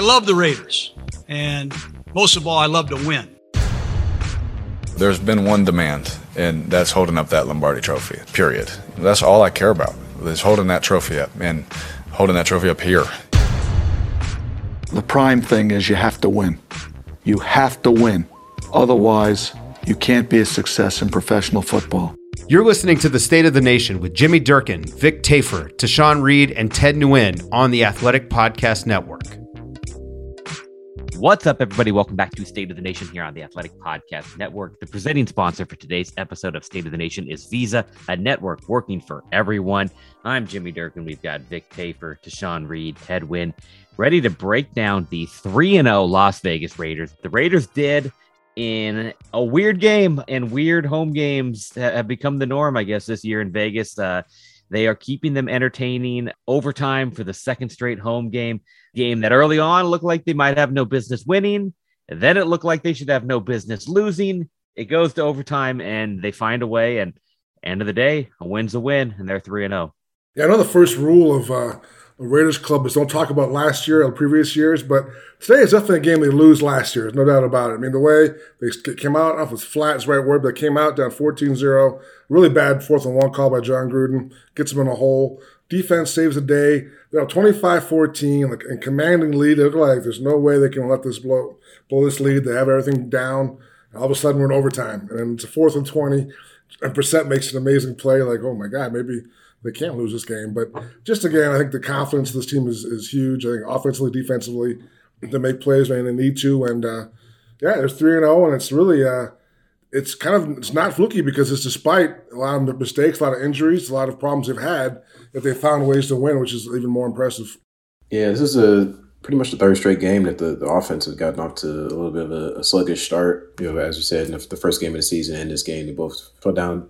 I love the Raiders, and most of all, I love to win. There's been one demand, and that's holding up that Lombardi trophy, period. That's all I care about, is holding that trophy up and holding that trophy up here. The prime thing is you have to win. You have to win. Otherwise, you can't be a success in professional football. You're listening to The State of the Nation with Jimmy Durkin, Vic Tafur, Tashan Reed, and Ted Nguyen on the Athletic Podcast Network. What's up, everybody? Welcome back to State of the Nation here on the Athletic Podcast Network. The presenting sponsor for today's episode of State of the Nation is Visa, a network working for everyone. I'm Jimmy Durkin. We've got Vic Tafur, Tashan Reed, Ted Nguyen, ready to break down the 3 0 Las Vegas Raiders. The Raiders did in a weird game, and weird home games have become the norm, I guess, this year in Vegas. Uh, they are keeping them entertaining overtime for the second straight home game. Game that early on looked like they might have no business winning. Then it looked like they should have no business losing. It goes to overtime and they find a way. And end of the day, a win's a win, and they're 3 and 0. Yeah, I know the first rule of uh, the Raiders Club is don't talk about last year or previous years, but today is definitely a game they lose last year. There's no doubt about it. I mean, the way they came out, off it's flat is the right word, but they came out down 14 0. Really bad fourth and one call by Jon Gruden, gets them in a hole. Defense saves the day. They're 25 14, like, and commanding lead. They're like, there's no way they can let this blow, blow this lead. They have everything down. All of a sudden, we're in overtime. And it's a fourth and 20, and Brissett makes an amazing play. Like, oh my God, maybe they can't lose this game. But just again, I think the confidence of this team is, is huge. I think offensively, defensively, they make plays when they need to. And uh, yeah, it's three and zero, and it's really uh, it's kind of it's not fluky because it's despite a lot of mistakes, a lot of injuries, a lot of problems they've had. If they found ways to win, which is even more impressive. Yeah, this is a pretty much the third straight game that the, the offense has gotten off to a little bit of a, a sluggish start. You know, as you said, in the, the first game of the season and this game, they both fell down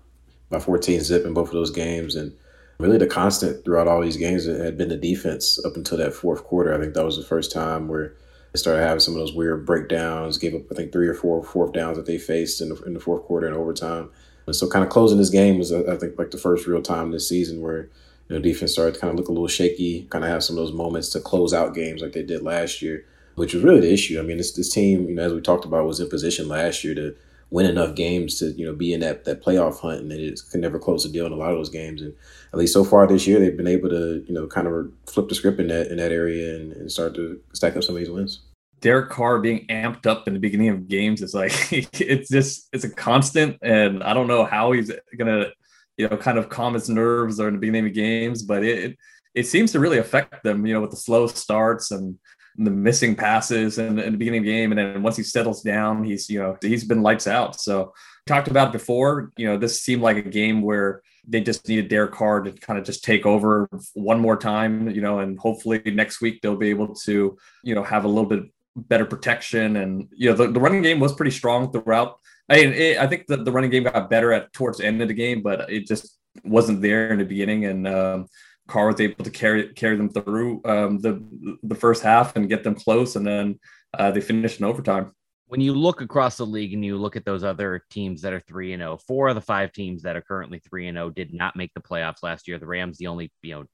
by 14 zip in both of those games, and really the constant throughout all these games had been the defense up until that fourth quarter. I think that was the first time where they started having some of those weird breakdowns, gave up, I think, three or four fourth downs that they faced in the, in the fourth quarter and overtime. And so kind of closing this game was, I think, like the first real time this season where, you know, defense started to kind of look a little shaky, kind of have some of those moments to close out games like they did last year, which was really the issue. I mean, this, this team, you know, as we talked about, was in position last year to – win enough games to you know be in that that playoff hunt, and they just could never close the deal in a lot of those games. And at least so far this year, they've been able to you know kind of flip the script in that in that area and, and start to stack up some of these wins. Derek Carr being amped up in the beginning of games is like it's just it's a constant, and I don't know how he's gonna you know kind of calm his nerves or in the beginning of games, but it it seems to really affect them, you know, with the slow starts and the missing passes in, in, the beginning of the game. And then once he settles down, he's, you know, he's been lights out. So talked about before, you know, this seemed like a game where they just needed Derek Carr to kind of just take over one more time, you know, and hopefully next week they'll be able to, you know, have a little bit better protection. And, you know, the, the running game was pretty strong throughout. I mean, it, I think the, the running game got better at towards the end of the game, but it just wasn't there in the beginning. And, um, Carr was able to carry carry them through um, the the first half and get them close, and then uh, they finished in overtime. When you look across the league and you look at those other teams that are three and zero, oh, four of the five teams that are currently three and zero oh did not make the playoffs last year. The Rams, the only you know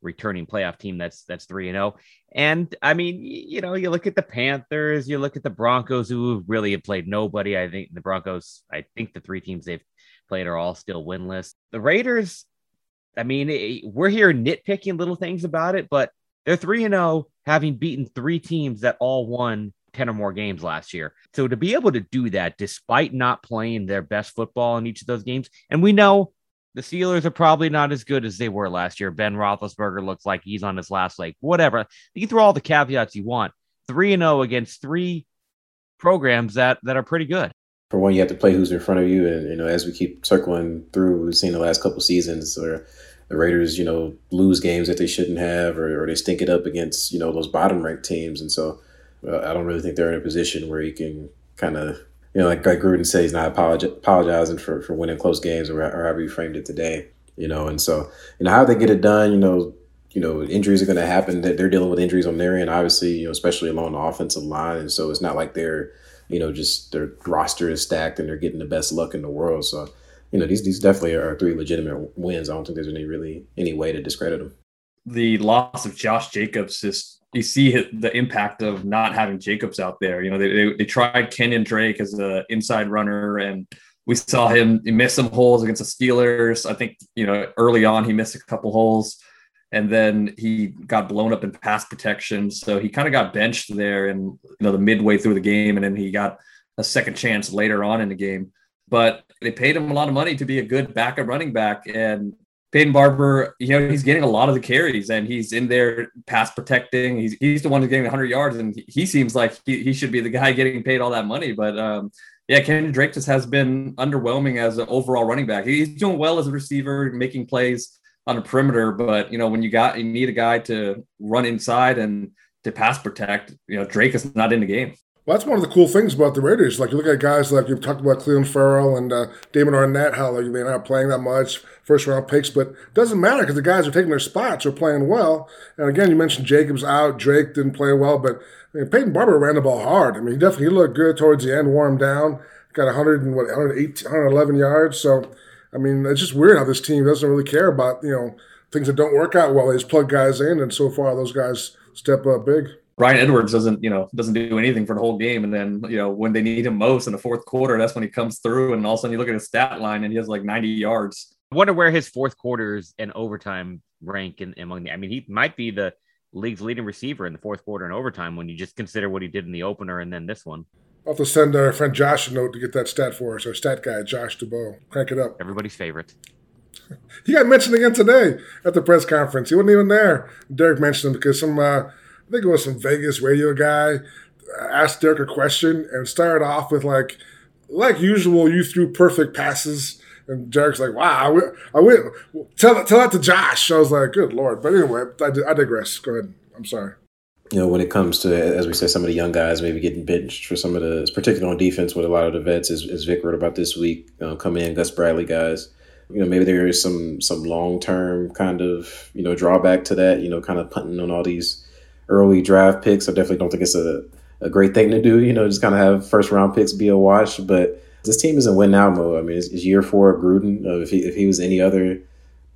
returning playoff team that's that's three and zero. Oh. And I mean, you know, you look at the Panthers, you look at the Broncos, who really have played nobody. I think the Broncos, I think the three teams they've played are all still winless. The Raiders, I mean, we're here nitpicking little things about it, but they're 3 and 0 having beaten three teams that all won 10 or more games last year. So to be able to do that despite not playing their best football in each of those games, and we know the Steelers are probably not as good as they were last year. Ben Roethlisberger looks like he's on his last leg, whatever. You can throw all the caveats you want. 3 and 0 against three programs that that are pretty good. For one, you have to play who's in front of you, and you know, as we keep circling through, we've seen the last couple seasons where the Raiders, you know, lose games that they shouldn't have, or, or they stink it up against you know those bottom ranked teams, and so uh, I don't really think they're in a position where you can kind of you know, like, like Gruden said, he's not apologi- apologizing for, for winning close games or, or however you framed it today, you know. And so, you know, how they get it done, you know, you know, injuries are going to happen. That they're dealing with injuries on their end, obviously, you know, especially along the offensive line. And so it's not like they're, you know, just their roster is stacked and they're getting the best luck in the world. So, you know, these these definitely are three legitimate wins. I don't think there's any really any way to discredit them. The loss of Josh Jacobs is you see the impact of not having Jacobs out there. You know, they, they, they tried Kenyon Drake as an inside runner, and we saw him miss some holes against the Steelers. I think, you know, early on, he missed a couple holes, and then he got blown up in pass protection. So he kind of got benched there and, you know, the midway through the game, and then he got a second chance later on in the game. But they paid him a lot of money to be a good backup running back. And Peyton Barber, you know, he's getting a lot of the carries and he's in there pass protecting. He's, he's the one who's getting 100 yards and he seems like he, he should be the guy getting paid all that money. But um, yeah, Kenny Drake just has been underwhelming as an overall running back. He's doing well as a receiver, making plays on a perimeter. But, you know, when you got, you need a guy to run inside and to pass protect, you know, Drake is not in the game. Well, that's one of the cool things about the Raiders. Like you look at guys like you've talked about Clelin Ferrell and uh, Damon Arnette, how like they're not playing that much, first round picks, but it doesn't matter because the guys are taking their spots are playing well. And again, you mentioned Jacobs out, Drake didn't play well, but I mean, Peyton Barber ran the ball hard. I mean, he definitely he looked good towards the end, him down, got 100 and what 108, 111 yards. So, I mean, it's just weird how this team doesn't really care about you know things that don't work out well. They just plug guys in, and so far those guys step up big. Bryan Edwards doesn't, you know, doesn't do anything for the whole game. And then, you know, when they need him most in the fourth quarter, that's when he comes through. And all of a sudden you look at his stat line and he has like 90 yards. I wonder where his fourth quarters and overtime rank in, among the, I mean, he might be the league's leading receiver in the fourth quarter and overtime when you just consider what he did in the opener and then this one. I'll have to send our friend Josh a note to get that stat for us. Our stat guy, Josh Dubow. Crank it up. Everybody's favorite. he got mentioned again today at the press conference. He wasn't even there. Derek mentioned him because some uh, I think it was some Vegas radio guy asked Derek a question and started off with like, like usual, you threw perfect passes. And Derek's like, wow, I went, tell, tell that to Josh. I was like, good Lord. But anyway, I, I digress. Go ahead. I'm sorry. You know, when it comes to, as we said, some of the young guys maybe getting benched for some of the, particularly on defense with a lot of the vets, as, as Vic wrote about this week, uh, come in, Gus Bradley guys. You know, maybe there is some some long term kind of you know drawback to that. You know, kind of punting on all these early draft picks. I definitely don't think it's a, a great thing to do, you know, just kind of have first round picks be a wash. But this team is in win now mode. I mean, it's, it's year four of Gruden. Uh, if, he, if he was any other,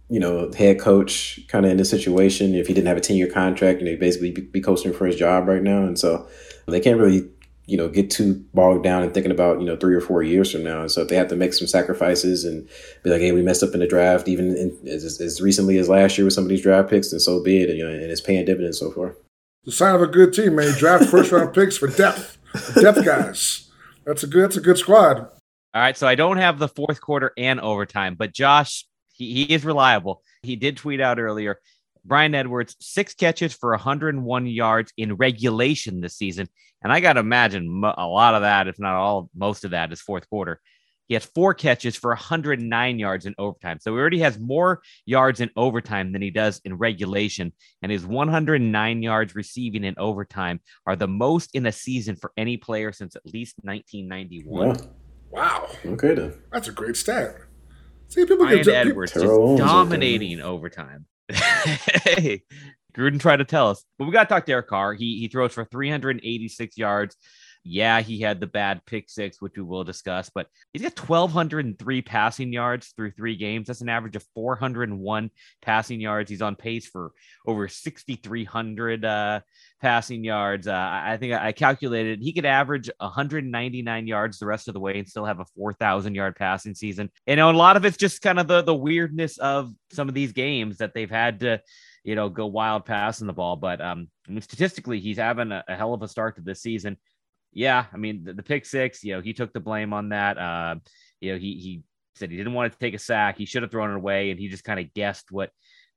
you know, head coach kind of in this situation, if he didn't have a 10 year contract, you know, he'd basically be, be coaching for his job right now. And so they can't really, you know, get too bogged down and thinking about, you know, three or four years from now. And so if they have to make some sacrifices and be like, hey, we messed up in the draft, even in, as, as recently as last year with some of these draft picks, then so be it. And, you know, and it's paying dividends so far the sign of a good team, man. Draft first round picks for depth, depth guys. That's a good. That's a good squad. All right, so I don't have the fourth quarter and overtime, but Josh, he, he is reliable. He did tweet out earlier. Bryan Edwards, six catches for 101 yards in regulation this season. And I got to imagine a lot of that, if not all, most of that is fourth quarter. He has four catches for 109 yards in overtime. So he already has more yards in overtime than he does in regulation. And his 109 yards receiving in overtime are the most in a season for any player since at least 1991. Yeah. Wow. Okay, then. That's a great stat. See, people Bryan get Edwards just dominating overtime. hey, Gruden tried to tell us, but we got to talk to Derek Carr. He he throws for 386 yards, yeah, he had the bad pick six, which we will discuss, but he's got 1,203 passing yards through three games. That's an average of 401 passing yards. He's on pace for over 6,300 uh, passing yards. Uh, I think I calculated he could average 199 yards the rest of the way and still have a 4,000 yard passing season. Know, a lot of it's just kind of the, the weirdness of some of these games that they've had to you know, go wild passing the ball. But um, I mean, statistically, he's having a, a, hell of a start to this season yeah, I mean the, the, pick six, you know, he took the blame on that. Uh, you know, he he said he didn't want to take a sack. He should have thrown it away, and he just kind of guessed what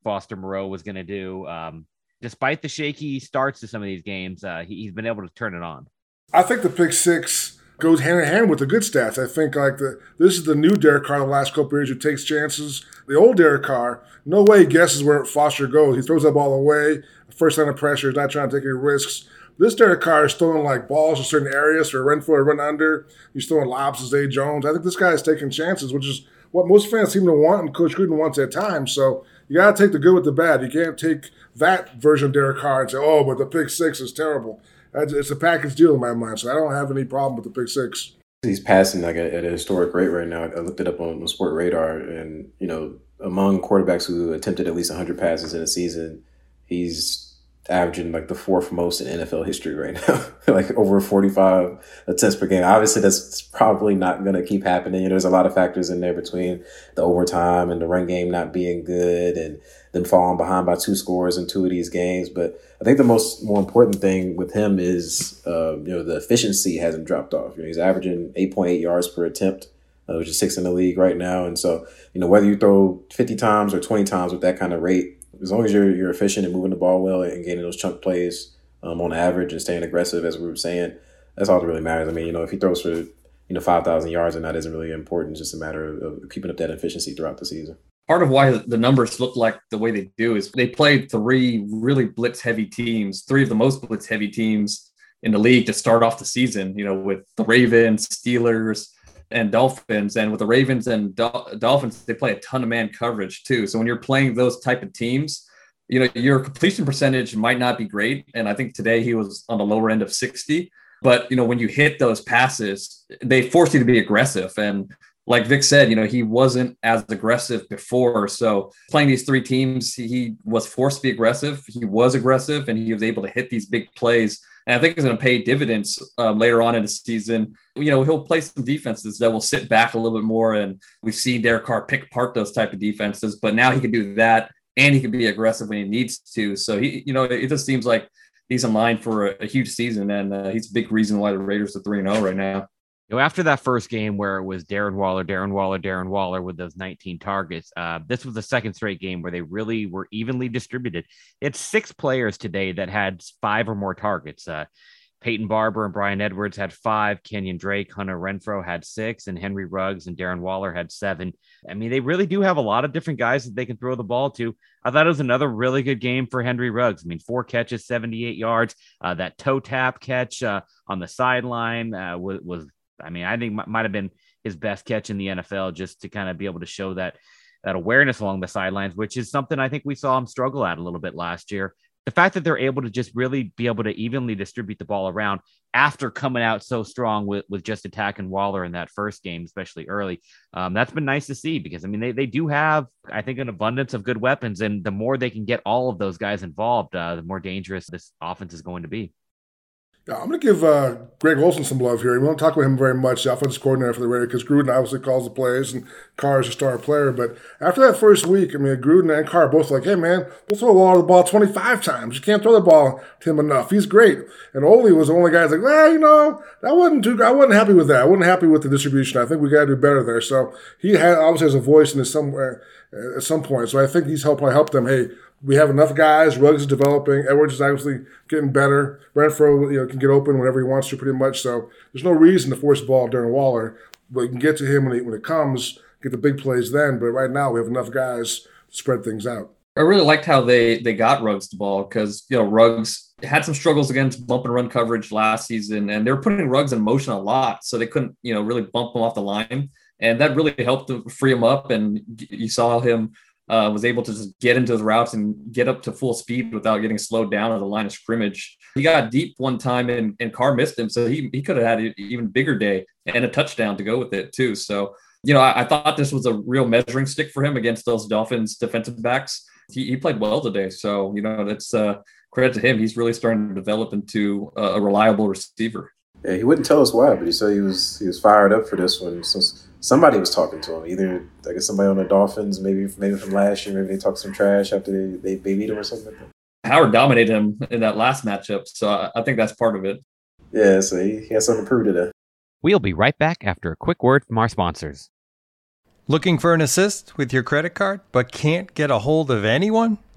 Foster Moreau was going to do. Um, despite the shaky starts to some of these games, uh, he, has been able to turn it on. I think the pick six goes hand in hand with the good stats. I think like the this is the new Derek Carr the last couple years who takes chances. The old Derek Carr, no way guesses where Foster goes. He throws that ball away. First line of pressure, he's not trying to take any risks. This Derek Carr is throwing like balls in certain areas for Renfrow to run under. He's throwing lobs to Zay Jones. I think this guy is taking chances, which is what most fans seem to want and Coach Gruden wants at times. So you got to take the good with the bad. You can't take that version of Derek Carr and say, oh, but the pick six is terrible. It's a package deal in my mind, so I don't have any problem with the pick six. He's passing like at a historic rate right now. I looked it up on, on Sportradar, and you know, among quarterbacks who attempted at least 100 passes in a season, he's averaging like the fourth most in NFL history right now, like over 45 attempts per game. Obviously, that's probably not going to keep happening. You know, there's a lot of factors in there between the overtime and the run game not being good and them falling behind by two scores in two of these games. But I think the most more important thing with him is, uh, you know, the efficiency hasn't dropped off. You know, he's averaging 8.8 yards per attempt. Uh, which is six in the league right now. And so, you know, whether you throw 50 times or 20 times with that kind of rate, as long as you're you're efficient and moving the ball well and getting those chunk plays um, on average and staying aggressive, as we were saying, that's all that really matters. I mean, you know, if he throws for you know five thousand yards, and that isn't really important. It's just a matter of, of keeping up that efficiency throughout the season. Part of why the numbers look like the way they do is they played three really blitz heavy teams, three of the most blitz heavy teams in the league to start off the season. You know, with the Ravens, Steelers, and Dolphins. And with the Ravens and Dolphins, they play a ton of man coverage too. So when you're playing those type of teams, you know your completion percentage might not be great. And I think today he was on the lower end of 60. But you know when you hit those passes, they force you to be aggressive. And like Vic said, you know he wasn't as aggressive before. So playing these three teams, he was forced to be aggressive. He was aggressive, and he was able to hit these big plays and I think it's going to pay dividends um, later on in the season. You know, he'll play some defenses that will sit back a little bit more, and we've seen Derek Carr pick apart those type of defenses. But now he can do that, and he can be aggressive when he needs to. So he, you know, it just seems like he's in line for a, a huge season, and uh, he's a big reason why the Raiders are three and zero oh right now you know, after that first game where it was Darren Waller, Darren Waller, Darren Waller with those 19 targets, uh, this was the second straight game where they really were evenly distributed. It's six players today that had five or more targets. Uh, Peyton Barber and Bryan Edwards had five. Kenyon Drake, Hunter Renfrow had six, and Henry Ruggs and Darren Waller had seven. I mean, they really do have a lot of different guys that they can throw the ball to. I thought it was another really good game for Henry Ruggs. I mean, four catches, 78 yards. Uh, that toe tap catch uh, on the sideline uh, was, was I mean, I think might have been his best catch in the NFL just to kind of be able to show that that awareness along the sidelines, which is something I think we saw him struggle at a little bit last year. The fact that they're able to just really be able to evenly distribute the ball around after coming out so strong with, with just attacking Waller in that first game, especially early, um, that's been nice to see because I mean they, they do have I think an abundance of good weapons, and the more they can get all of those guys involved, uh, the more dangerous this offense is going to be. Yeah, I'm going to give uh, Greg Olson some love here. We won't talk about him very much, the offensive coordinator for the Raiders, because Gruden obviously calls the plays and Carr is a star player. But after that first week, I mean, Gruden and Carr both like, hey, man, we'll throw the ball, the ball 25 times. You can't throw the ball to him enough. He's great. And Ole was the only guy that's like, well, you know, that wasn't too, I wasn't happy with that. I wasn't happy with the distribution. I think we got to do better there. So he had obviously has a voice in this somewhere uh, at some point. So I think he's helped, help them, hey, we have enough guys. Ruggs is developing. Edwards is obviously getting better. Renfrow, you know, can get open whenever he wants to, pretty much. So there's no reason to force the ball during Waller, but you can get to him when, he, when it comes, get the big plays then. But right now we have enough guys to spread things out. I really liked how they they got Ruggs the ball because you know Ruggs had some struggles against bump and run coverage last season, and they were putting Ruggs in motion a lot, so they couldn't you know really bump him off the line, and that really helped to free him up. And you saw him uh, was able to just get into the routes and get up to full speed without getting slowed down at the line of scrimmage. He got deep one time and, and Carr missed him. So he, he could have had an even bigger day and a touchdown to go with it, too. So, you know, I, I thought this was a real measuring stick for him against those Dolphins defensive backs. He, he played well today. So, you know, that's uh, credit to him. He's really starting to develop into a, a reliable receiver. Yeah, he wouldn't tell us why, but he said he was he was fired up for this one. So somebody was talking to him. Either I guess somebody on the Dolphins, maybe maybe from last year, maybe they talked some trash after they, they, they beat him or something like that. Howard dominated him in that last matchup, so I, I think that's part of it. Yeah, so he, he has something to prove today. We'll be right back after a quick word from our sponsors. Looking for an assist with your credit card, but can't get a hold of anyone?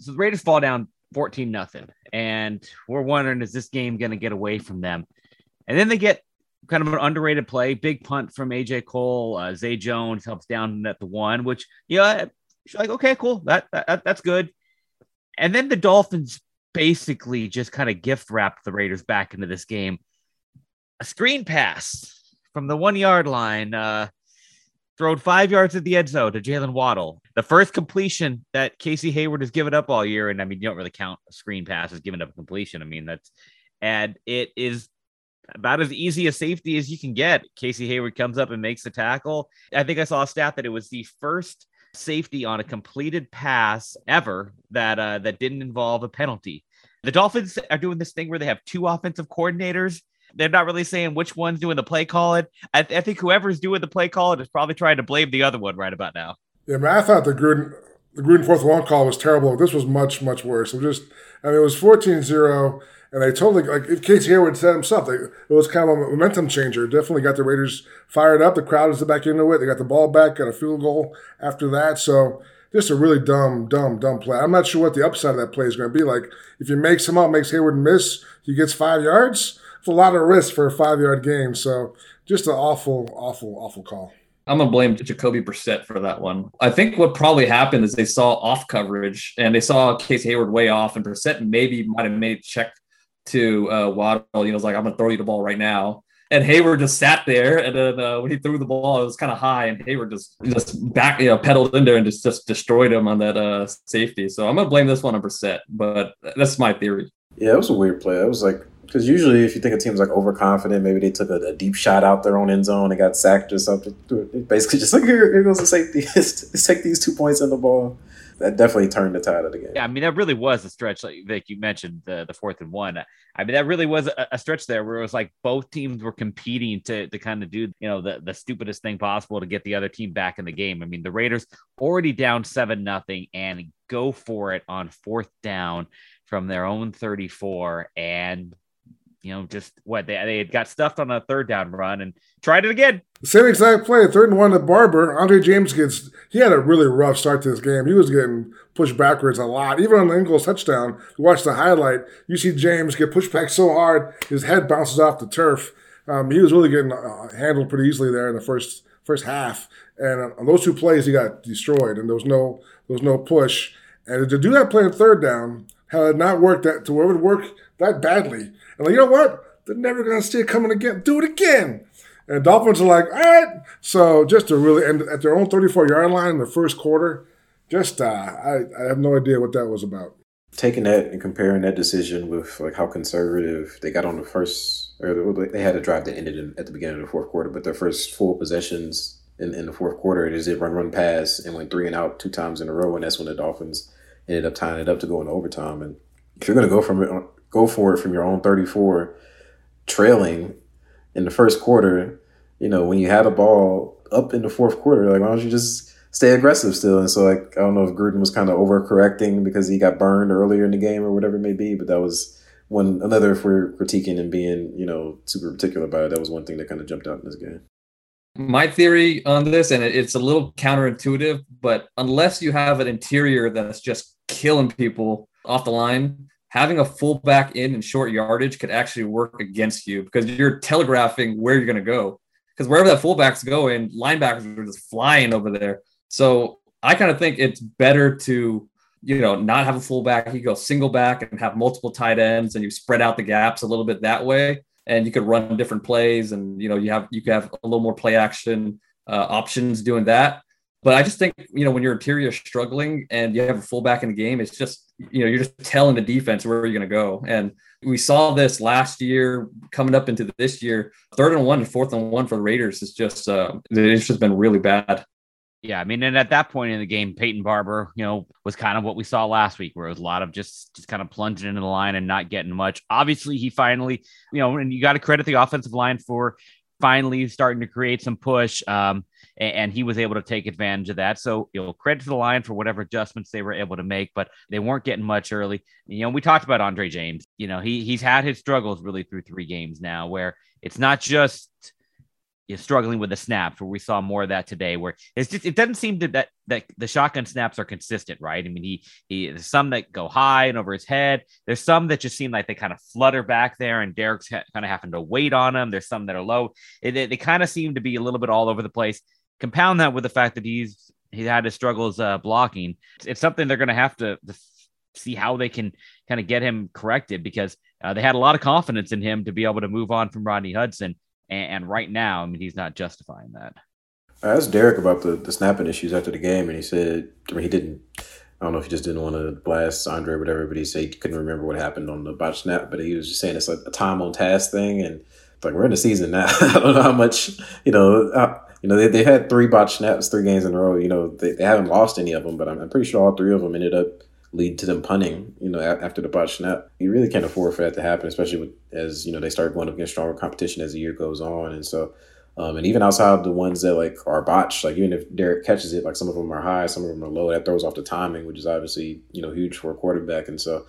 So the Raiders fall down 14 nothing, and we're wondering is this game going to get away from them? And then they get kind of an underrated play, big punt from AJ Cole. Uh, Zay Jones helps down at the one, which yeah, you're like okay, cool, that, that that's good. And then the Dolphins basically just kind of gift wrapped the Raiders back into this game. A screen pass from the one yard line. Uh, thrown five yards at the end zone to Jaylen Waddle. The first completion that Casey Hayward has given up all year. And I mean, you don't really count screen pass as giving up a completion. I mean, that's, and it is about as easy a safety as you can get. Casey Hayward comes up and makes the tackle. I think I saw a stat that it was the first safety on a completed pass ever that uh, that didn't involve a penalty. The Dolphins are doing this thing where they have two offensive coordinators they're not really saying which one's doing the play calling. I, I think whoever's doing the play calling is probably trying to blame the other one right about now. Yeah, man, I thought the Gruden, the Gruden fourth long call was terrible. This was much, much worse. It was just, I mean, it was 14 0, and they totally, like, if Casey Hayward said himself, they, it was kind of a momentum changer. Definitely got the Raiders fired up. The crowd was back into it. They got the ball back, got a field goal after that. So, just a really dumb, dumb, dumb play. I'm not sure what the upside of that play is going to be. Like, if you make him out, makes Hayward miss, he gets five yards it's a lot of risk for a five yard game. So just an awful, awful, awful call. I'm gonna blame Jacoby Brissett for that one. I think what probably happened is they saw off coverage and they saw Casey Hayward way off, and Brissett maybe might have made a check to uh, Waddle. You know, was like, "I'm gonna throw you the ball right now," and Hayward just sat there. And then uh, when he threw the ball, it was kind of high, and Hayward just just back, you know, pedaled in there and just just destroyed him on that uh, safety. So I'm gonna blame this one on Brissett, but that's my theory. Yeah, it was a weird play. It was like because usually, if you think a team's like overconfident, maybe they took a, a, deep shot out their own end zone, and got sacked or something. Basically, just like here, here goes the safety. Let's take these two points in the ball. That definitely turned the tide of the game. Yeah, I mean that really was a stretch. Like Vic, you mentioned the the fourth and one. I mean that really was a, a stretch there where it was like both teams were competing to to kind of do you know the the stupidest thing possible to get the other team back in the game. I mean the Raiders already down seven nothing and go for it on fourth down from their own 34 and you know, just what they they had got stuffed on a third down run and tried it again. Same exact play, third and one to Barber. Andre James gets he had a really rough start to this game. He was getting pushed backwards a lot. Even on the Ingles touchdown, you watch the highlight, you see James get pushed back so hard, his head bounces off the turf. Um, he was really getting uh, handled pretty easily there in the first first half. And on those two plays, he got destroyed, and there was no there was no push. And to do that play on third down, had it not worked that to where it would work that badly, and like, you know what? they're never to see it coming again. Do it again. And Dolphins are like, all right. So just to really end at their own 34 yard line in the first quarter, just uh, I, I have no idea what that was about. Taking that and comparing that decision with like how conservative they got on the first, or they had a drive that ended in, at the beginning of the fourth quarter, but their first full possessions in, in the fourth quarter, they did run, run, pass, and went three and out two times in a row, and that's when the Dolphins ended up tying it up to go into overtime. And if you're to go from it, go for it from your own 34, trailing in the first quarter, you know, when you had a ball up in the fourth quarter, like why don't you just stay aggressive still? And so like I don't know if Gruden was kind of overcorrecting because he got burned earlier in the game or whatever it may be, but that was one another if we're critiquing and being, you know, super particular about it, that was one thing that kind of jumped out in this game. My theory on this, and it's a little counterintuitive, but unless you have an interior that's just killing people off the line, having a fullback in and short yardage could actually work against you because you're telegraphing where you're going to go. Because wherever that fullback's going, linebackers are just flying over there. So I kind of think it's better to, you know, not have a fullback. You go single back and have multiple tight ends, and you spread out the gaps a little bit that way. And you could run different plays, and you know, you have you could have a little more play action uh, options doing that. But I just think, you know, when your interior is struggling and you have a fullback in the game, it's just, you know, you're just telling the defense where you're going to go. And we saw this last year coming up into this year. Third and one and fourth and one for the Raiders is just, uh, it's just been really bad. Yeah, I mean, and at that point in the game, Peyton Barber, you know, was kind of what we saw last week, where it was a lot of just just kind of plunging into the line and not getting much. Obviously, he finally, you know, and you got to credit the offensive line for finally starting to create some push. Um, and, he was able to take advantage of that. So, you know, credit to the line for whatever adjustments they were able to make, but they weren't getting much early. You know, we talked about Andre James. You know, he he's had his struggles really through three games now, where it's not just you know, struggling with the snaps, where we saw more of that today, where it's just it doesn't seem to that that the shotgun snaps are consistent, right? I mean, he he there's some that go high and over his head. There's some that just seem like they kind of flutter back there, and Derek's kind of having to wait on them. There's some that are low. It, it, they kind of seem to be a little bit all over the place. Compound that with the fact that he's he had his struggles uh, blocking. It's something they're going to have to see how they can kind of get him corrected because uh, they had a lot of confidence in him to be able to move on from Rodney Hudson. And, and right now, I mean, he's not justifying that. I asked Derek about the, the snapping issues after the game, and he said, I mean, he didn't, I don't know if he just didn't want to blast Andre or whatever, but he said he couldn't remember what happened on the botch snap, but he was just saying it's like a time on task thing. And like, we're in the season now. I don't know how much, you know, you know, they, they had three botch snaps, three games in a row. You know, they, they haven't lost any of them, but I'm, I'm pretty sure all three of them ended up lead to them punting, you know, after the botch snap. You really can't afford for that to happen, especially with, as, you know, they start going up against stronger competition as the year goes on. And so, um, and even outside the ones that like are botched, like even if Derek catches it, like some of them are high, some of them are low, that throws off the timing, which is obviously, you know, huge for a quarterback. And so,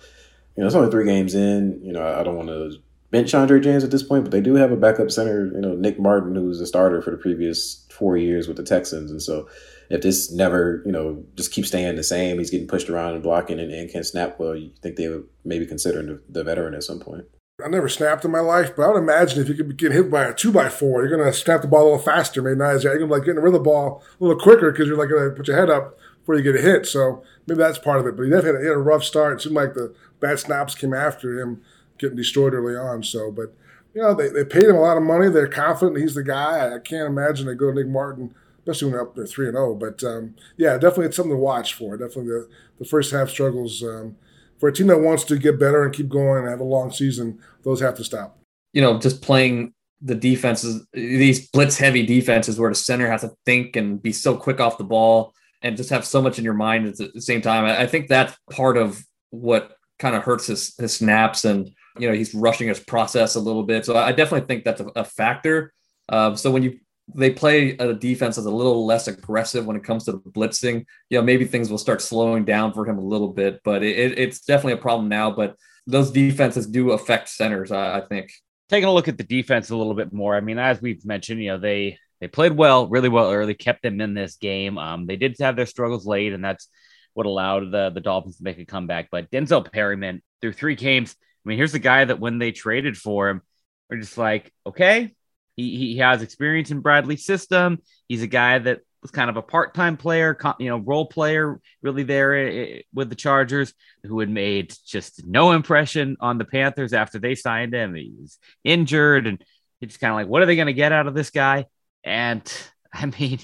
you know, it's only three games in, you know, I don't want to bench Andre James at this point, but they do have a backup center, you know, Nick Martin, who's a starter for the previous four years with the Texans. And so if this never, you know, just keeps staying the same, he's getting pushed around and blocking and, and can snap well, you think they would maybe consider the, the veteran at some point. I never snapped in my life, but I would imagine if you could get hit by a two by four, you're gonna snap the ball a little faster, maybe not as you're gonna like getting rid of the ball a little quicker because you're like gonna put your head up before you get a hit. So maybe that's part of it. But he definitely had a rough start. It seemed like the bad snaps came after him getting destroyed early on. So, but you know, they, they paid him a lot of money. They're confident he's the guy. I can't imagine they go to Nick Martin especially when they're up there three and zero. Oh. But um, yeah, definitely it's something to watch for. Definitely the, the first half struggles um, for a team that wants to get better and keep going and have a long season. Those have to stop. You know, just playing the defenses, these blitz heavy defenses, where the center has to think and be so quick off the ball and just have so much in your mind at the same time. I think that's part of what kind of hurts his, his snaps and you know he's rushing his process a little bit. So I definitely think that's a, a factor. Uh, so when you they play a defense that's a little less aggressive when it comes to the blitzing, you know, maybe things will start slowing down for him a little bit. But it, it's definitely a problem now. But those defenses do affect centers, I, I think. Taking a look at the defense a little bit more. I mean, as we've mentioned, you know, they they played well, really well early, kept them in this game. Um, they did have their struggles late, and that's what allowed the the Dolphins to make a comeback. But Denzel Perryman through three games. I mean, here's the guy that when they traded for him, we're just like, okay, he, he has experience in Bradley's system. He's a guy that was kind of a part-time player, you know, role player, really there eh, eh, with the Chargers, who had made just no impression on the Panthers after they signed him. He was injured, and it's kind of like, what are they going to get out of this guy? And I mean,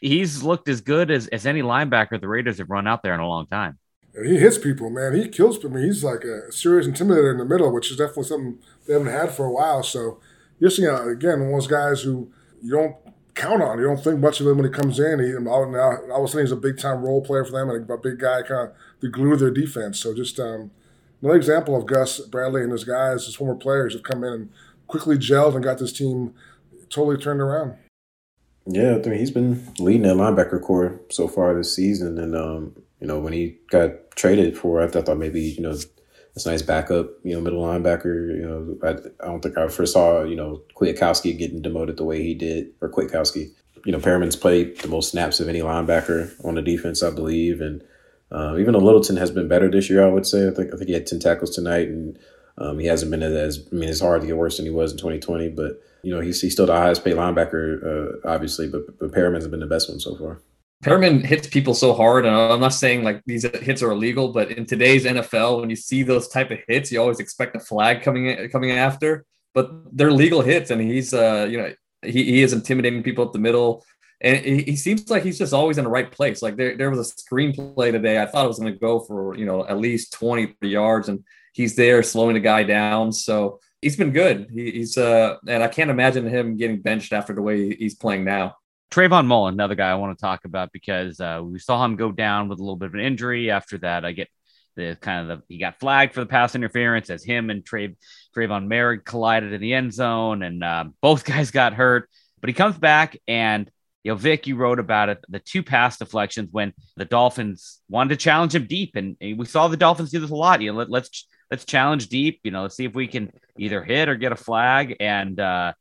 he's looked as good as, as any linebacker the Raiders have run out there in a long time. He hits people, man. He kills people. I mean, he's like a serious intimidator in the middle, which is definitely something they haven't had for a while. So, you're seeing, again, one of those guys who you don't count on. You don't think much of him when he comes in. He, all, now, all of a sudden, he's a big time role player for them and a big guy, kind of the glue of their defense. So, just um, another example of Gus Bradley and his guys, his former players, have come in and quickly gelled and got this team totally turned around. Yeah, I mean he's been leading that linebacker core so far this season, and um, you know when he got traded for, I thought maybe you know it's a nice backup, you know, middle linebacker. You know, I, I don't think I first saw you know Kwiatkoski getting demoted the way he did, or Kwiatkowski. You know, Perryman's played the most snaps of any linebacker on the defense, I believe, and uh, even though Littleton has been better this year, I would say. I think I think he had ten tackles tonight, and um, he hasn't been as I mean it's hard to get worse than he was in 2020, but you know, he's, he's still the highest paid linebacker, uh, obviously, but, but Perryman's been the best one so far. Perryman hits people so hard, and I'm not saying like these hits are illegal, but in today's NFL, when you see those type of hits, you always expect a flag coming coming after. But they're legal hits, and he's uh, you know he, he is intimidating people up the middle, and he, he seems like he's just always in the right place. Like there there was a screenplay today, I thought it was going to go for you know at least 20 yards, and he's there slowing the guy down. So he's been good. He, he's uh, and I can't imagine him getting benched after the way he's playing now. Trayvon Mullen, another guy I want to talk about because uh, we saw him go down with a little bit of an injury. After that, I get the kind of the he got flagged for the pass interference as him and Tra- Trevon Moehrig collided in the end zone, and uh, both guys got hurt. But he comes back, and you know, Vic, you wrote about it. The two pass deflections when the Dolphins wanted to challenge him deep, and we saw the Dolphins do this a lot. You know, let, let's let's challenge deep. You know, let's see if we can either hit or get a flag. And uh,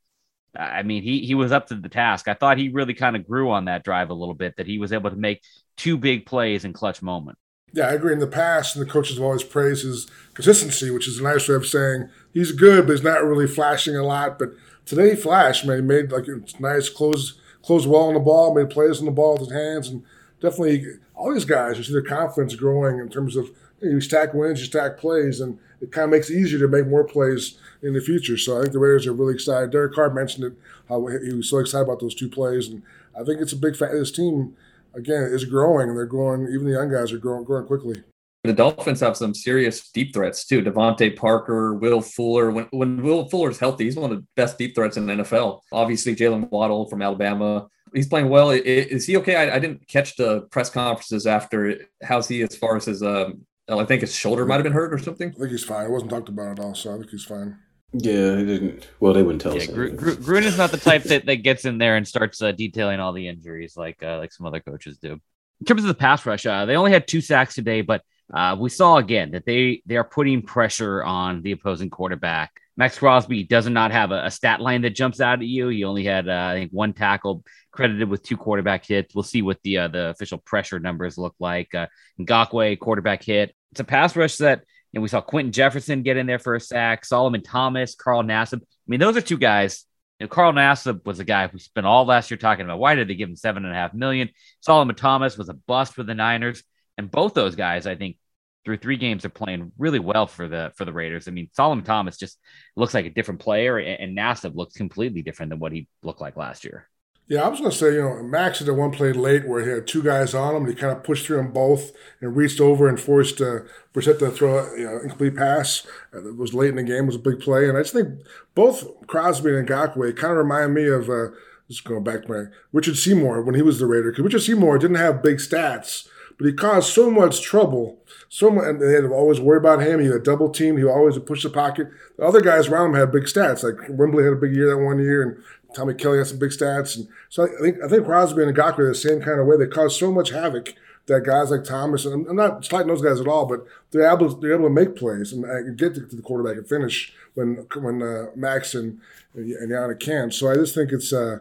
I mean, he he was up to the task. I thought he really kind of grew on that drive a little bit. That he was able to make two big plays in clutch moment. Yeah, I agree. In the past, and the coaches have always praised his consistency, which is a nice way of saying he's good, but he's not really flashing a lot. But today, he flashed. Man, he made like nice close close well on the ball, made plays on the ball with his hands, and definitely all these guys, you see their confidence growing in terms of you stack wins, you stack plays, and it kind of makes it easier to make more plays in the future. So I think the Raiders are really excited. Derek Carr mentioned it, how he was so excited about those two plays, and I think it's a big fact. This team, again, is growing, and they're growing. Even the young guys are growing, growing quickly. The Dolphins have some serious deep threats too. DeVante Parker, Will Fuller. When when Will Fuller's healthy, he's one of the best deep threats in the NFL. Obviously, Jaylen Waddle from Alabama. He's playing well. Is he okay? I, I didn't catch the press conferences after. How's he as far as his um, I think his shoulder might have been hurt or something. I think he's fine. It wasn't talked about at all, so I think he's fine. Yeah, he didn't. Well, they wouldn't tell yeah, us. Gr- Gr- Gruden is not the type that, that gets in there and starts uh, detailing all the injuries like uh, like some other coaches do. In terms of the pass rush, uh, they only had two sacks today, but uh, we saw again that they they are putting pressure on the opposing quarterback. Maxx Crosby does not have a, a stat line that jumps out at you. He only had uh, I think one tackle credited with two quarterback hits. We'll see what the uh, the official pressure numbers look like. Uh, Ngakoue quarterback hit. It's a pass rush that you know, we saw Quinton Jefferson get in there for a sack. Solomon Thomas, Carl Nassib. I mean, those are two guys. You know, Carl Nassib was a guy we spent all last year talking about. Why did they give him seven and a half million? Solomon Thomas was a bust for the Niners, and both those guys, I think, through three games are playing really well for the for the Raiders. I mean, Solomon Thomas just looks like a different player, and, and Nassib looks completely different than what he looked like last year. Yeah, I was going to say, you know, Maxx had the one play late where he had two guys on him. And he kind of pushed through them both and reached over and forced uh, Brissett to throw a you know, incomplete pass. Uh, it was late in the game. It was a big play. And I just think both Crosby and Ngakoue kind of remind me of, uh, just going back to my Richard Seymour when he was the Raider. Because Richard Seymour didn't have big stats, but he caused so much trouble. So much, and they had to always worried about him. He had a double team. He always would push the pocket. The other guys around him had big stats. Like Wembley had a big year that one year, and Tommy Kelly had some big stats, and so I think I think Crosby and Ngakoue are the same kind of way. They cause so much havoc that guys like Thomas, and I'm not slighting those guys at all, but they're able they're able to make plays and get to the quarterback and finish when when uh, Maxx and and Yannick can. So I just think it's uh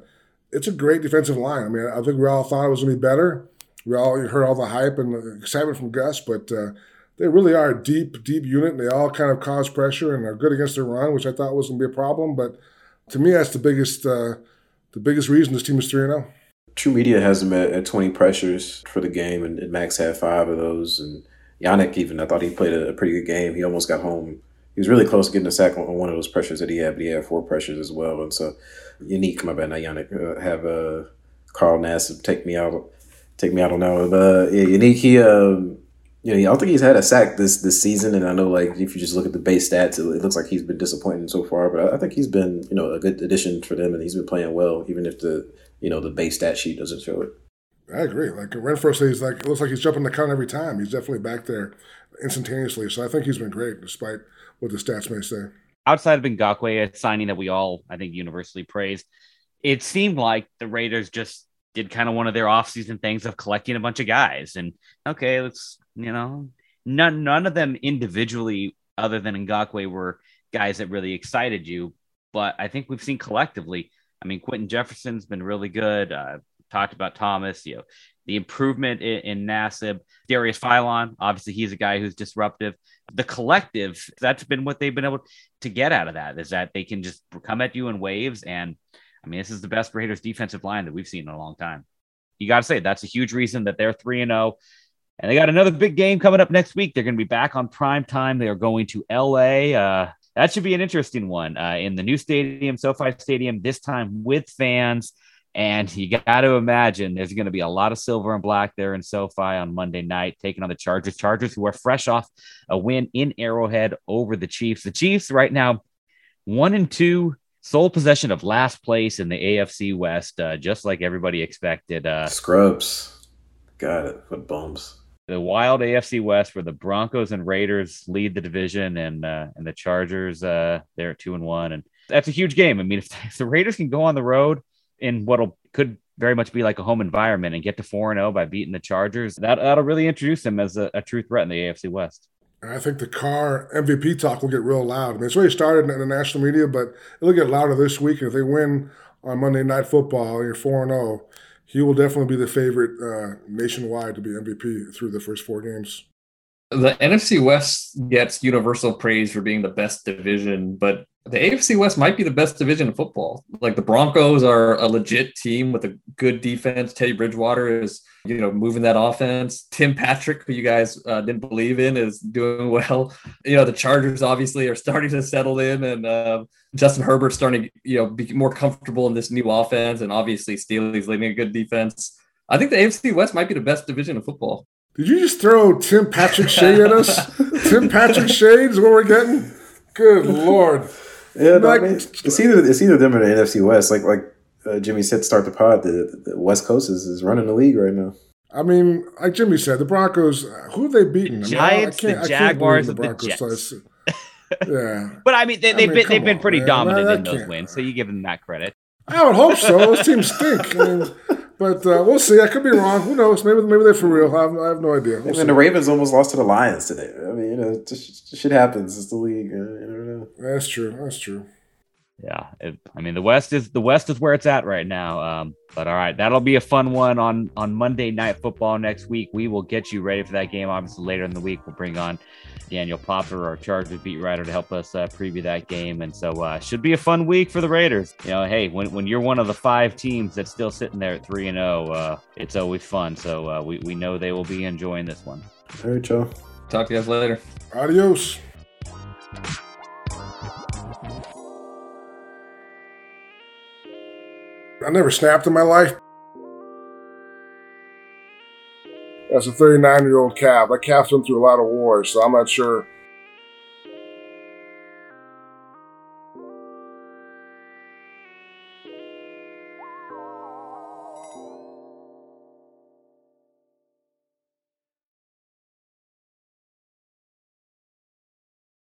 it's a great defensive line. I mean, I think we all thought it was going to be better. We all heard all the hype and the excitement from Gus, but uh, they really are a deep, deep unit. And they all kind of cause pressure and are good against the run, which I thought was going to be a problem. But to me, that's the biggest uh, the biggest reason this team is three zero. Oh. TruMedia has him at, at 20 pressures for the game, and, and, Maxx had five of those. And Yannick, even, I thought he played a, a, pretty good game. He almost got home. He was really close to getting a sack on, on, one of those pressures that he had, but he had four pressures as well. And so, Unique, my bad, not Yannick, uh, have uh, Carl Nassib take me out. Take me out on that one. But uh, yeah, Unique, he, um, you know, I don't think he's had a sack this this season. And I know, like, if you just look at the base stats, it, it looks like he's been disappointing so far. But I, I think he's been, you know, a good addition for them, and he's been playing well, even if the you know the base stat sheet doesn't show it. I agree. Like Renfrow says, like it looks like he's jumping the count every time. He's definitely back there instantaneously. So I think he's been great, despite what the stats may say. Outside of Ngakoue, a signing that we all I think universally praised, it seemed like the Raiders just did kind of one of their offseason things of collecting a bunch of guys. And okay, let's you know, none none of them individually, other than Ngakoue, were guys that really excited you. But I think we've seen collectively I mean, Quinton Jefferson's been really good. Uh, talked about Thomas, you know, the improvement in, in Nassib, Darius Philon. Obviously, he's a guy who's disruptive. The collective, that's been what they've been able to get out of that is that they can just come at you in waves. And I mean, this is the best Raiders defensive line that we've seen in a long time. You got to say that's a huge reason that they're 3 and 0. And they got another big game coming up next week. They're going to be back on prime time. They are going to LA. Uh, that should be an interesting one uh, in the new stadium, SoFi Stadium, this time with fans. And you got to imagine there's going to be a lot of silver and black there in SoFi on Monday night, taking on the Chargers. Chargers, who are fresh off a win in Arrowhead over the Chiefs. The Chiefs, right now, one and two, sole possession of last place in the AFC West, uh, just like everybody expected. Uh, Scrubs. Got it. What bums the wild AFC West, where the Broncos and Raiders lead the division, and uh, and the Chargers uh, they're two and one, and that's a huge game. I mean, if, if the Raiders can go on the road in what'll could very much be like a home environment and get to four and zero oh by beating the Chargers, that that'll really introduce them as a, a true threat in the AFC West. I think the Carr MVP talk will get real loud. I mean, it's already started in the national media, but it'll get louder this week. And if they win on Monday Night Football, you're four and zero, oh, he will definitely be the favorite uh, nationwide to be MVP through the first four games. The NFC West gets universal praise for being the best division, but the AFC West might be the best division in football. Like the Broncos are a legit team with a good defense. Teddy Bridgewater is, you know, moving that offense. Tim Patrick, who you guys uh, didn't believe in, is doing well. You know, the Chargers obviously are starting to settle in, and uh, Justin Herbert's starting to, you know, be more comfortable in this new offense. And obviously, Staley's leading a good defense. I think the AFC West might be the best division of football. Did you just throw Tim Patrick shade at us? Tim Patrick shade is what we're getting. Good lord. Yeah, no, I mean, it's either it's either them or the NFC West. Like like uh, Jimmy said, start the pod. The, the West Coast is, is running the league right now. I mean, like Jimmy said, the Broncos. Who have they beaten? The Giants, I mean, I the Jaguars, the, the Jets. So yeah, but I mean, they, have I mean, been they've been pretty man. dominant in those wins, so you give them that credit. I would hope so. Those teams stink. I mean, but uh, we'll see. I could be wrong. Who knows? Maybe maybe they're for real. I have, I have no idea. We'll and the Ravens almost lost to the Lions today. I mean, you know, just, shit happens. It's the league. You never know. That's true. That's true yeah, it, I mean the West is the West is where it's at right now. Um, but all right, that'll be a fun one on on Monday Night Football next week. We will get you ready for that game. Obviously, later in the week we'll bring on Daniel Popper, our Chargers beat writer, to help us uh, preview that game. And so, uh, should be a fun week for the Raiders. You know, hey, when, when you're one of the five teams that's still sitting there at three and zero, oh, uh, it's always fun. So uh, we we know they will be enjoying this one. All right, Joe. Talk to you guys later. Adios. I never snapped in my life. As a 39 year old calf, that calf's been through a lot of wars, so I'm not sure